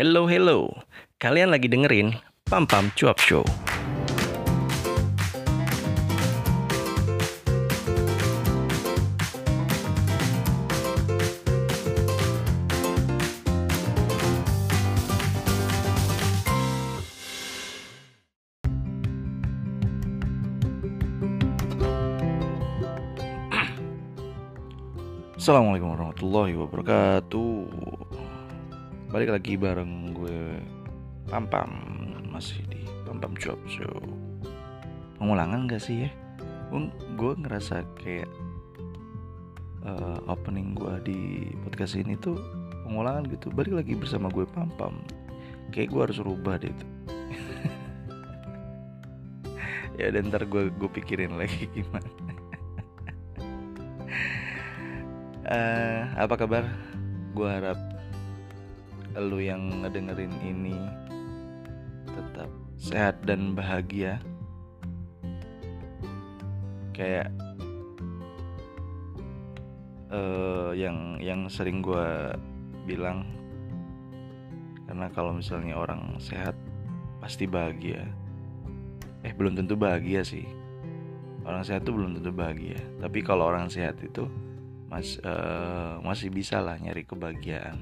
Hello, hello. Kalian lagi dengerin Pam Pam Cuap Show. Assalamualaikum warahmatullahi wabarakatuh Balik lagi bareng gue Pam Pam Masih di Pam Pam Cuap Show. Pengulangan gak sih ya? Gue, gue ngerasa kayak uh, Opening gue di podcast ini tuh Pengulangan gitu. Balik lagi bersama gue Pam Pam Kayak gue harus rubah deh tuh. Ya dan ntar gue, gue pikirin lagi gimana. Uh, apa kabar? Gue harap lu yang ngedengerin ini tetap sehat dan bahagia. Kayak uh, yang yang sering gue bilang, karena kalau misalnya orang sehat pasti bahagia. Eh belum tentu bahagia sih. Orang sehat tuh belum tentu bahagia. Tapi kalau orang sehat itu mas uh, masih bisa lah nyari kebahagiaan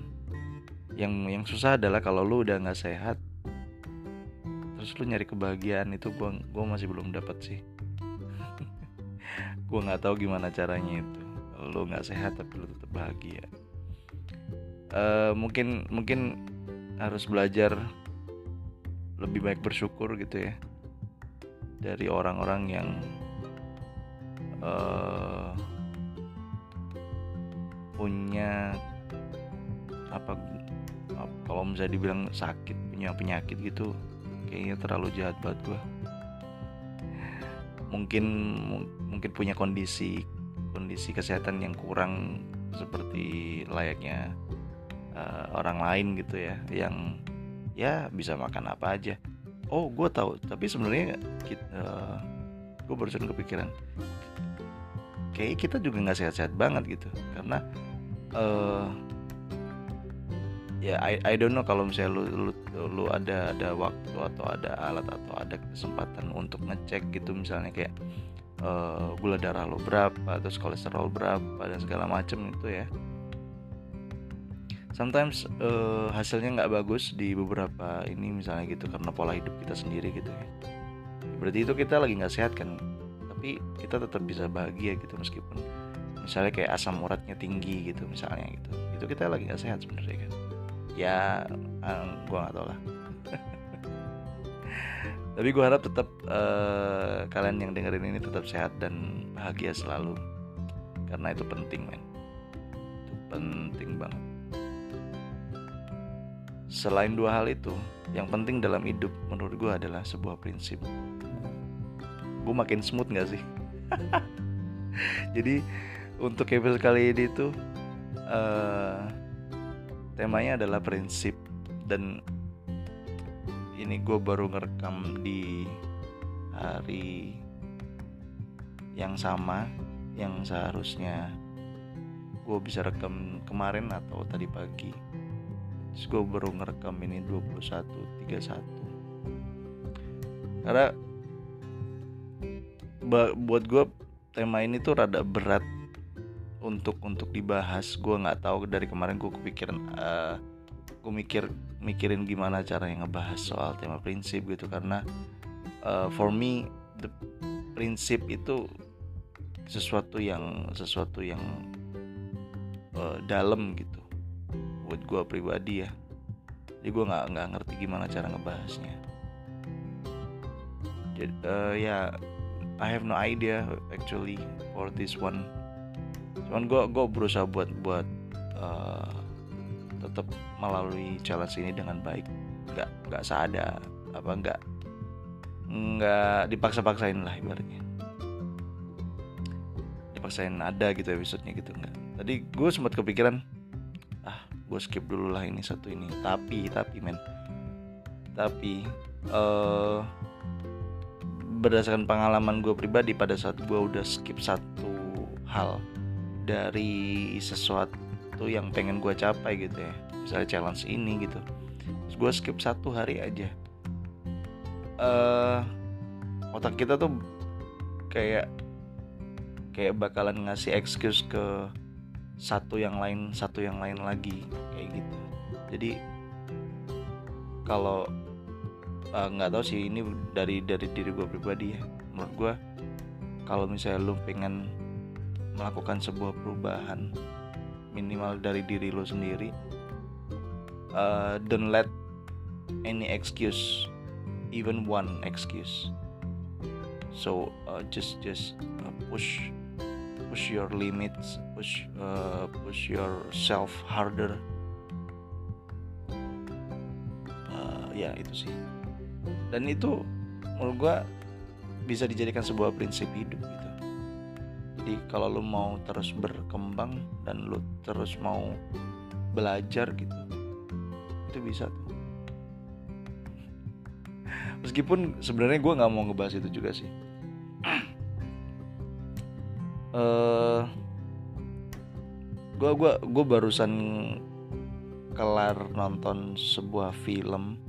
yang yang susah adalah kalau lu udah nggak sehat terus lu nyari kebahagiaan itu gua gua masih belum dapat sih. Gua nggak tahu gimana caranya itu. Lu nggak sehat tapi lu tetap bahagia. Uh, mungkin mungkin harus belajar lebih baik bersyukur gitu ya dari orang-orang yang uh, punya apa kalau misalnya dibilang sakit punya penyakit gitu kayaknya terlalu jahat buat gue mungkin mungkin punya kondisi kondisi kesehatan yang kurang seperti layaknya uh, orang lain gitu ya yang ya bisa makan apa aja. Oh gue tahu tapi sebenarnya uh, gue barusan kepikiran kayak kita juga nggak sehat-sehat banget gitu. Karena uh, ya I, I don't know kalau misalnya lu, lu lu ada ada waktu atau ada alat atau ada kesempatan untuk ngecek gitu misalnya kayak uh, gula darah lo berapa terus kolesterol berapa dan segala macem itu ya. Sometimes uh, hasilnya nggak bagus di beberapa ini misalnya gitu karena pola hidup kita sendiri gitu ya. Berarti itu kita lagi nggak sehat kan? Tapi kita tetap bisa bahagia gitu meskipun misalnya kayak asam uratnya tinggi gitu misalnya gitu. Itu kita lagi nggak sehat sebenarnya kan ya um, gue nggak tau lah tapi gue harap tetap uh, kalian yang dengerin ini tetap sehat dan bahagia selalu. Karena itu penting men. Itu penting banget. Selain dua hal itu yang penting dalam hidup menurut gue adalah sebuah prinsip. Gue makin smooth gak sih? Jadi untuk episode kali ini tuh uh, temanya adalah prinsip. Dan ini gue baru ngerekam di hari yang sama yang seharusnya gue bisa rekam kemarin atau tadi pagi. Terus gue baru ngerekam ini 21 31 karena buat gue tema ini tuh rada berat untuk untuk dibahas gue nggak tahu dari kemarin gue kepikiran uh, gue mikir mikirin gimana cara yang ngebahas soal tema prinsip gitu. Karena uh, for me the prinsip itu sesuatu yang sesuatu yang uh, dalam gitu. Buat gue pribadi ya. Jadi gue nggak nggak ngerti gimana cara ngebahasnya. Jadi uh, ya yeah, I have no idea actually for this one cuman gue gue berusaha buat buat uh, tetap melalui challenge ini dengan baik. Nggak nggak seada apa nggak nggak dipaksa-paksain lah ibaratnya. Dipaksain ada gitu episodenya gitu nggak. Tadi gue sempat kepikiran ah gue skip dulu lah ini satu ini. Tapi tapi men. Tapi uh, berdasarkan pengalaman gue pribadi pada saat gue udah skip satu hal dari sesuatu yang pengen gue capai gitu ya. Misalnya challenge ini gitu. Gue skip satu hari aja. Uh, otak kita tuh kayak kayak bakalan ngasih excuse ke satu yang lain satu yang lain lagi kayak gitu. Jadi kalau eh, nggak uh, tahu sih ini dari dari diri gue pribadi ya. Menurut gue kalau misalnya lu pengen melakukan sebuah perubahan minimal dari diri lu sendiri uh, don't let any excuse even one excuse. So uh, just just uh, push push your limits push uh, push yourself harder. Uh, ya itu sih. Dan itu menurut gue bisa dijadikan sebuah prinsip hidup gitu jadi kalau lu mau terus berkembang dan lu terus mau belajar gitu itu bisa tuh meskipun sebenarnya gue nggak mau ngebahas itu juga sih uh, gue gua gue barusan kelar nonton sebuah film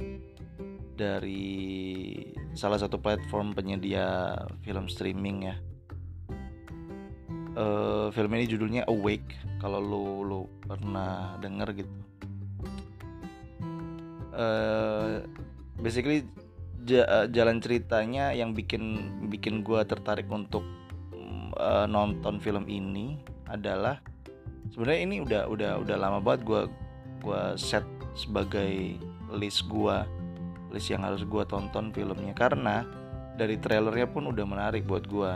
dari salah satu platform penyedia film streaming ya. Uh, film ini judulnya Awake. Kalau lu lu pernah denger gitu. Uh, basically jalan ceritanya yang bikin bikin gue tertarik untuk uh, nonton film ini adalah sebenarnya ini udah udah udah lama banget gue gue set sebagai list gue list yang harus gue tonton filmnya. Karena dari trailernya pun udah menarik buat gue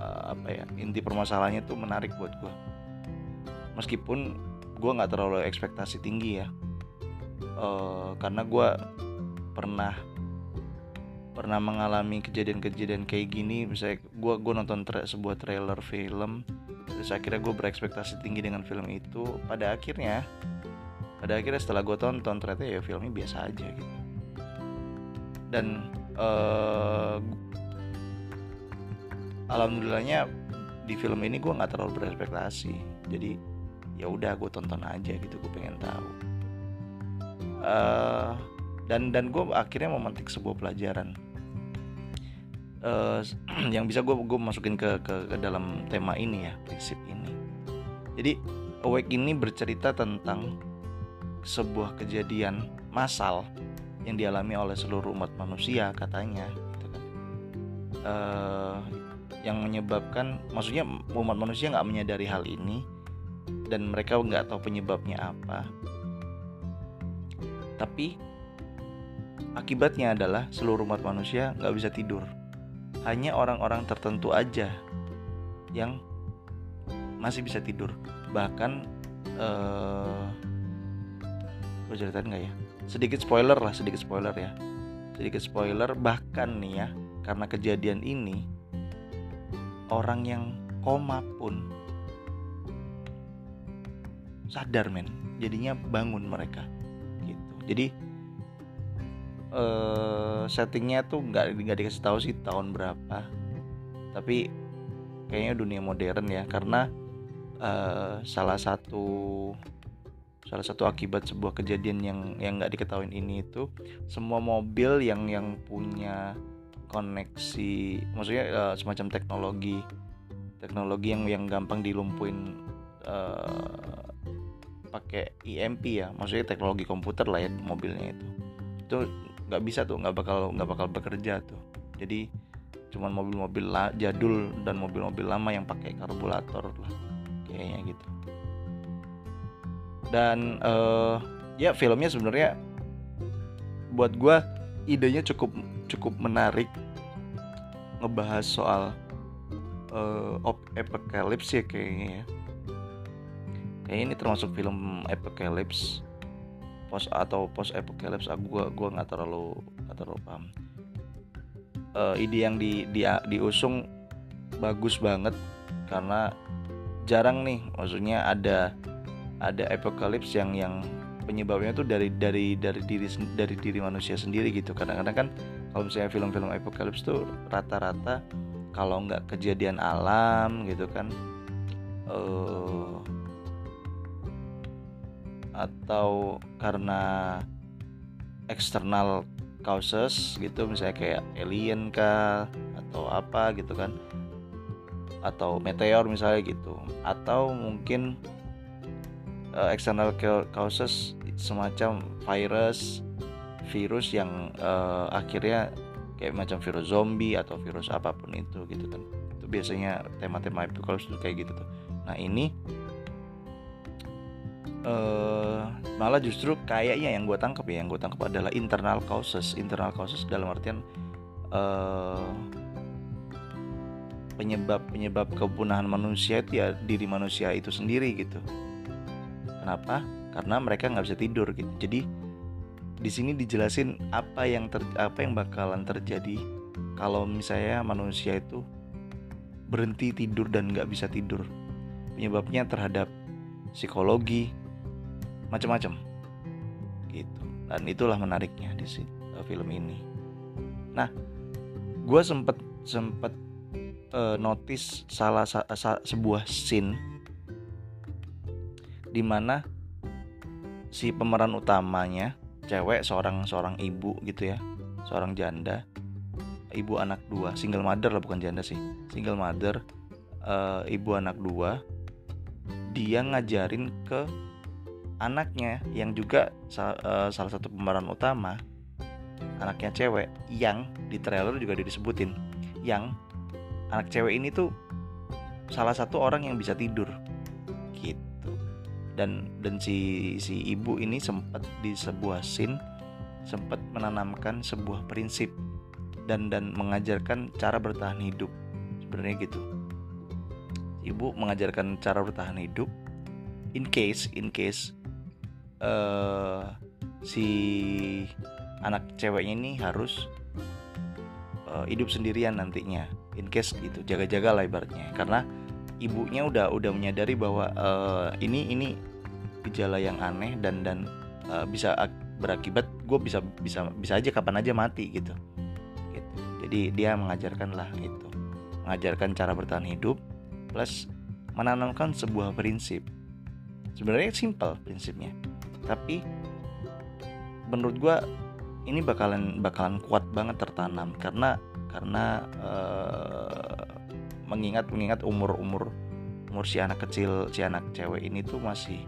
uh, apa ya inti permasalahannya tuh menarik buat gue meskipun gue nggak terlalu ekspektasi tinggi ya uh, karena gue pernah pernah mengalami kejadian-kejadian kayak gini. Misalnya gue gue nonton tra sebuah trailer film terus akhirnya gue berekspektasi tinggi dengan film itu. Pada akhirnya pada akhirnya setelah gue tonton ternyata ya filmnya biasa aja gitu. Dan uh, alhamdulillahnya di film ini gue nggak terlalu berekspektasi. Jadi ya udah gue tonton aja gitu gue pengen tahu. Uh, dan dan gue akhirnya memetik sebuah pelajaran. Uh, yang bisa gue gue masukin ke, ke ke dalam tema ini ya prinsip ini. Jadi awake ini bercerita tentang sebuah kejadian massal yang dialami oleh seluruh umat manusia katanya uh, yang menyebabkan maksudnya umat manusia nggak menyadari hal ini dan mereka nggak tahu penyebabnya apa. Tapi akibatnya adalah seluruh umat manusia nggak bisa tidur. Hanya orang-orang tertentu aja yang masih bisa tidur. Bahkan gue ceritain nggak ya? Sedikit spoiler lah sedikit spoiler ya. Sedikit spoiler bahkan nih ya karena kejadian ini orang yang koma pun sadar men. Jadinya bangun mereka gitu. Jadi uh, settingnya tuh nggak nggak dikasih tahu sih tahun berapa. Tapi kayaknya dunia modern ya karena uh, salah satu salah satu akibat sebuah kejadian yang yang nggak diketahui ini itu semua mobil yang yang punya koneksi maksudnya uh, semacam teknologi teknologi yang yang gampang dilumpuin uh, pakai EMP ya maksudnya teknologi komputer lah ya mobilnya itu. Itu nggak bisa tuh nggak bakal nggak bakal bekerja tuh. Jadi cuman mobil-mobil jadul dan mobil-mobil lama yang pakai karburator lah kayaknya gitu. Dan uh, ya filmnya sebenarnya buat gue idenya cukup cukup menarik ngebahas soal uh, apocalypse ya kayaknya ya. Kayak ini termasuk film apocalypse post atau post apocalypse aku gua gua nggak terlalu nggak terlalu paham. Uh, ide yang di, di diusung bagus banget karena jarang nih maksudnya ada ada apocalypse yang yang penyebabnya tuh dari dari dari diri dari diri manusia sendiri gitu. Kadang-kadang kan kalau misalnya film-film apocalypse tuh rata-rata kalau nggak kejadian alam gitu kan uh, atau karena eksternal causes gitu misalnya kayak alien kah atau apa gitu kan atau meteor misalnya gitu atau mungkin uh, external causes semacam virus virus yang uh, akhirnya kayak macam virus zombie atau virus apa pun itu gitu kan. Itu biasanya tema-tema kalau itu kayak gitu tuh. Nah ini uh, malah justru kayaknya yang gue tangkap ya yang gue tangkap adalah internal causes. Internal causes dalam artian uh, penyebab penyebab kepunahan manusia itu ya diri manusia itu sendiri gitu. Kenapa? Karena mereka nggak bisa tidur gitu. Jadi di sini dijelasin apa yang ter, apa yang bakalan terjadi kalau misalnya manusia itu berhenti tidur dan nggak bisa tidur. Penyebabnya terhadap psikologi macam-macam. Gitu. Dan itulah menariknya di uh, film ini. Nah gue sempet sempet uh, notice salah sa, sa, sebuah scene di mana si pemeran utamanya cewek seorang seorang ibu gitu ya. Seorang janda. Ibu anak dua. Single mother lah bukan janda sih. Single mother uh, ibu anak dua. Dia ngajarin ke anaknya yang juga sal, uh, salah satu pemeran utama anaknya cewek yang di trailer juga disebutin. Yang anak cewek ini tuh salah satu orang yang bisa tidur dan dan si si ibu ini sempat di sebuah scene sempat menanamkan sebuah prinsip dan dan mengajarkan cara bertahan hidup. Sebenarnya gitu. Ibu mengajarkan cara bertahan hidup in case in case uh, si anak ceweknya ini harus uh, hidup sendirian nantinya. In case gitu jaga-jaga lah ibaratnya. Karena ibunya udah udah menyadari bahwa uh, ini ini gejala yang aneh dan dan uh, bisa berakibat gue bisa bisa bisa aja kapan aja mati gitu. Gitu. Jadi dia mengajarkan lah itu mengajarkan cara bertahan hidup plus menanamkan sebuah prinsip. Sebenarnya simple prinsipnya tapi menurut gue ini bakalan bakalan kuat banget tertanam karena karena uh, mengingat mengingat umur umur umur si anak kecil si anak cewek ini tuh masih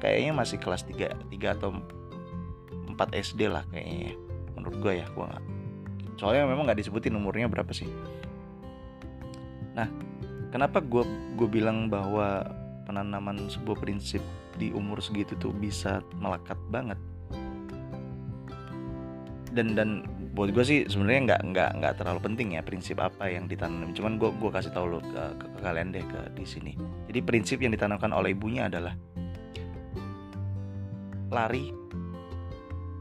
kayaknya masih kelas 3 3 atau 4 SD lah kayaknya ya. menurut gue ya gue gak soalnya memang nggak disebutin umurnya berapa sih. Nah kenapa gue gue bilang bahwa penanaman sebuah prinsip di umur segitu tuh bisa melekat banget? Dan dan buat gue sih sebenarnya nggak nggak nggak terlalu penting ya prinsip apa yang ditanam. Cuman gue gue kasih tahu lo ke, ke, ke kalian deh ke di sini. Jadi prinsip yang ditanamkan oleh ibunya adalah lari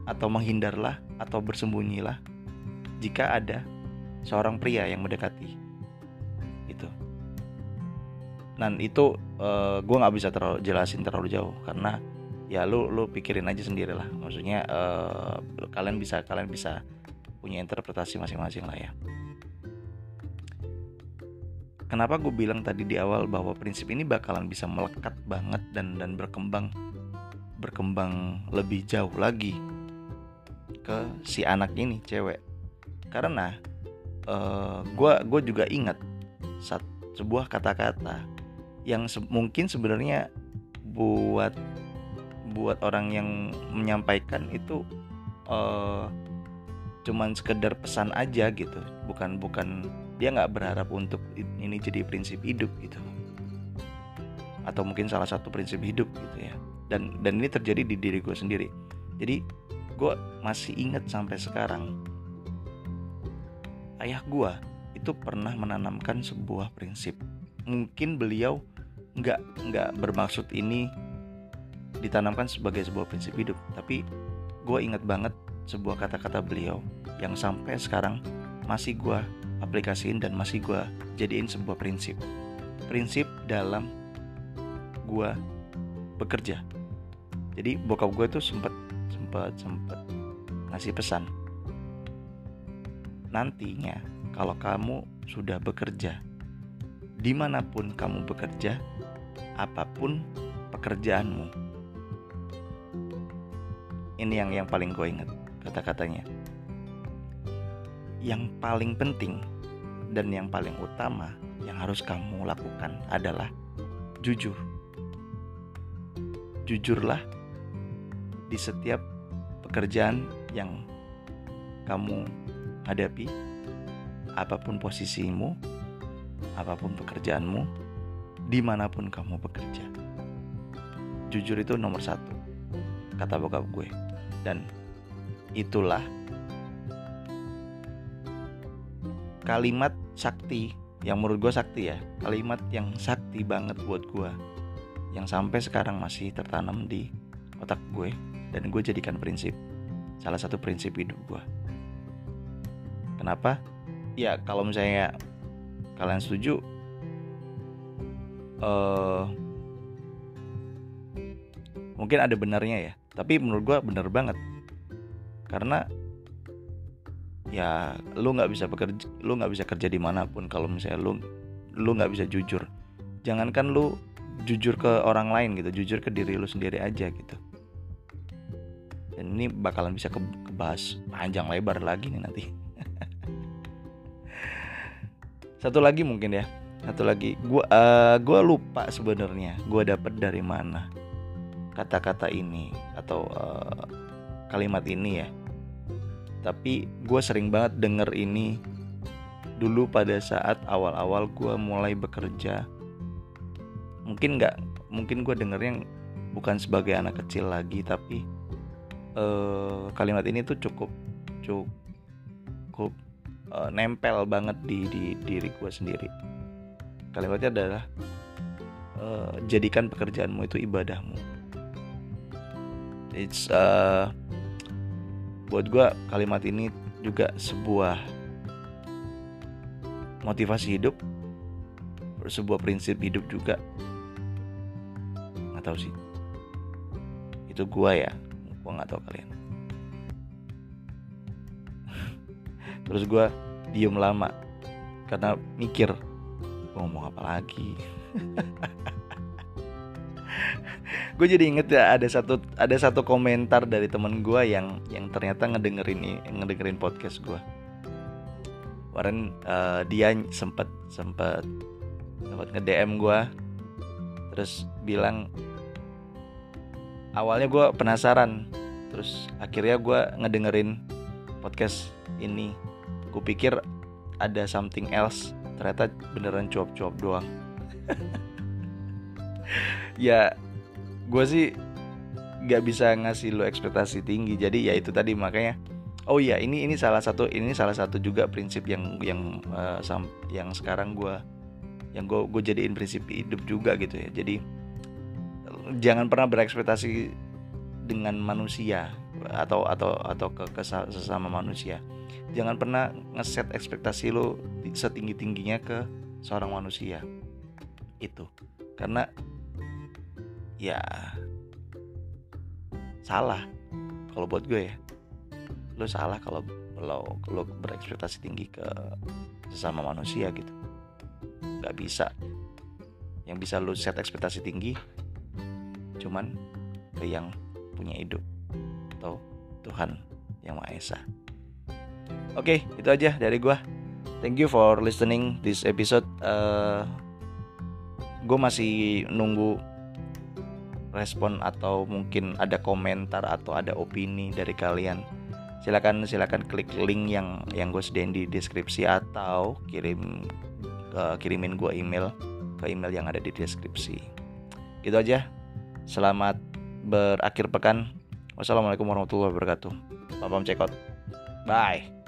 atau menghindarlah atau bersembunyilah jika ada seorang pria yang mendekati. Itu. Dan itu uh, eh, gue nggak bisa terlalu jelasin terlalu jauh karena ya lu lu pikirin aja sendiri lah maksudnya uh, kalian bisa kalian bisa punya interpretasi masing-masing lah ya. Kenapa gue bilang tadi di awal bahwa prinsip ini bakalan bisa melekat banget dan dan berkembang berkembang lebih jauh lagi ke si anak ini cewek. Karena uh, gue gue juga ingat saat sebuah kata-kata yang se mungkin sebenarnya buat buat orang yang menyampaikan itu uh, cuman sekedar pesan aja gitu. Bukan bukan dia nggak berharap untuk ini jadi prinsip hidup gitu atau mungkin salah satu prinsip hidup gitu ya. Dan dan ini terjadi di diri gue sendiri. Jadi gue masih ingat sampai sekarang ayah gue itu pernah menanamkan sebuah prinsip. Mungkin beliau nggak nggak bermaksud ini ditanamkan sebagai sebuah prinsip hidup. Tapi gue ingat banget sebuah kata-kata beliau yang sampai sekarang masih gue aplikasiin dan masih gue jadiin sebuah prinsip. Prinsip dalam gue bekerja. Jadi bokap gue tuh sempet sempet sempet ngasih pesan. Nantinya kalau kamu sudah bekerja di mana pun kamu bekerja apa pun pekerjaanmu ini yang yang paling gue inget kata-katanya. Yang paling penting dan yang paling utama yang harus kamu lakukan adalah jujur jujurlah di setiap pekerjaan yang kamu hadapi apa pun posisimu apa pun pekerjaanmu di mana pun kamu bekerja. Jujur itu nomor satu kata bokap gue. Dan itulah kalimat sakti yang menurut gue sakti ya kalimat yang sakti banget buat gue yang sampai sekarang masih tertanam di otak gue dan gue jadikan prinsip. Salah satu prinsip hidup gue. Kenapa? Ya kalau misalnya kalian setuju uh, mungkin ada benarnya ya. Tapi menurut gue bener banget. Karena ya lu nggak bisa bekerja lu nggak bisa kerja di mana pun kalau misalnya lu lu nggak bisa jujur. Jangankan lu jujur ke orang lain gitu jujur ke diri lu sendiri aja gitu. Dan ini bakalan bisa ke kebahas panjang lebar lagi nih nanti. Satu lagi mungkin ya satu lagi. Gua uh, gua lupa sebenarnya gua dapet dari mana kata-kata ini atau uh, kalimat ini ya. Tapi gue sering banget denger ini dulu pada saat awal-awal gue mulai bekerja mungkin nggak mungkin gue dengernya bukan sebagai anak kecil lagi tapi uh, kalimat ini tuh cukup cukup uh, nempel banget di, di diri gue sendiri. Kalimatnya adalah uh, jadikan pekerjaanmu itu ibadahmu. It's uh, buat gue kalimat ini juga sebuah motivasi hidup sebuah prinsip hidup juga nggak tahu sih. Itu gue ya gue nggak tahu kalian. Terus gue diem lama karena mikir gue ngomong apa lagi? Gue jadi inget ya ada satu ada satu komentar dari temen gue yang yang ternyata ngedengerin ngedengerin podcast gue kemarin uh, dia sempet sempet sempet nge DM gue terus bilang awalnya gue penasaran terus akhirnya gue ngedengerin podcast ini. Gue pikir ada something else ternyata beneran cuap-cuap doang. Ya gue sih nggak bisa ngasih lo ekspektasi tinggi jadi ya itu tadi makanya oh iya ini ini salah satu ini salah satu juga prinsip yang yang uh, yang sekarang gue yang gue gue jadiin prinsip hidup juga gitu ya. Jadi jangan pernah berekspektasi dengan manusia atau atau atau ke, ke sesama manusia. Jangan pernah ngeset ekspektasi lo setinggi tingginya ke seorang manusia. Itu. Karena ya salah kalau buat gue ya. Lo salah kalau lo lo berekspektasi tinggi ke sesama manusia gitu. Nggak bisa. Yang bisa lo set ekspektasi tinggi cuman ke yang punya hidup atau Tuhan yang Maha Esa. Oke itu aja dari gue thank you for listening this episode. Uh, gue masih nunggu respon atau mungkin ada komentar atau ada opini dari kalian. Silakan silakan klik link yang yang gue sediain di deskripsi atau kirim uh, kirimin gue email ke email yang ada di deskripsi. Gitu aja selamat berakhir pekan. Wassalamualaikum warahmatullahi wabarakatuh. Papam cekot. Bye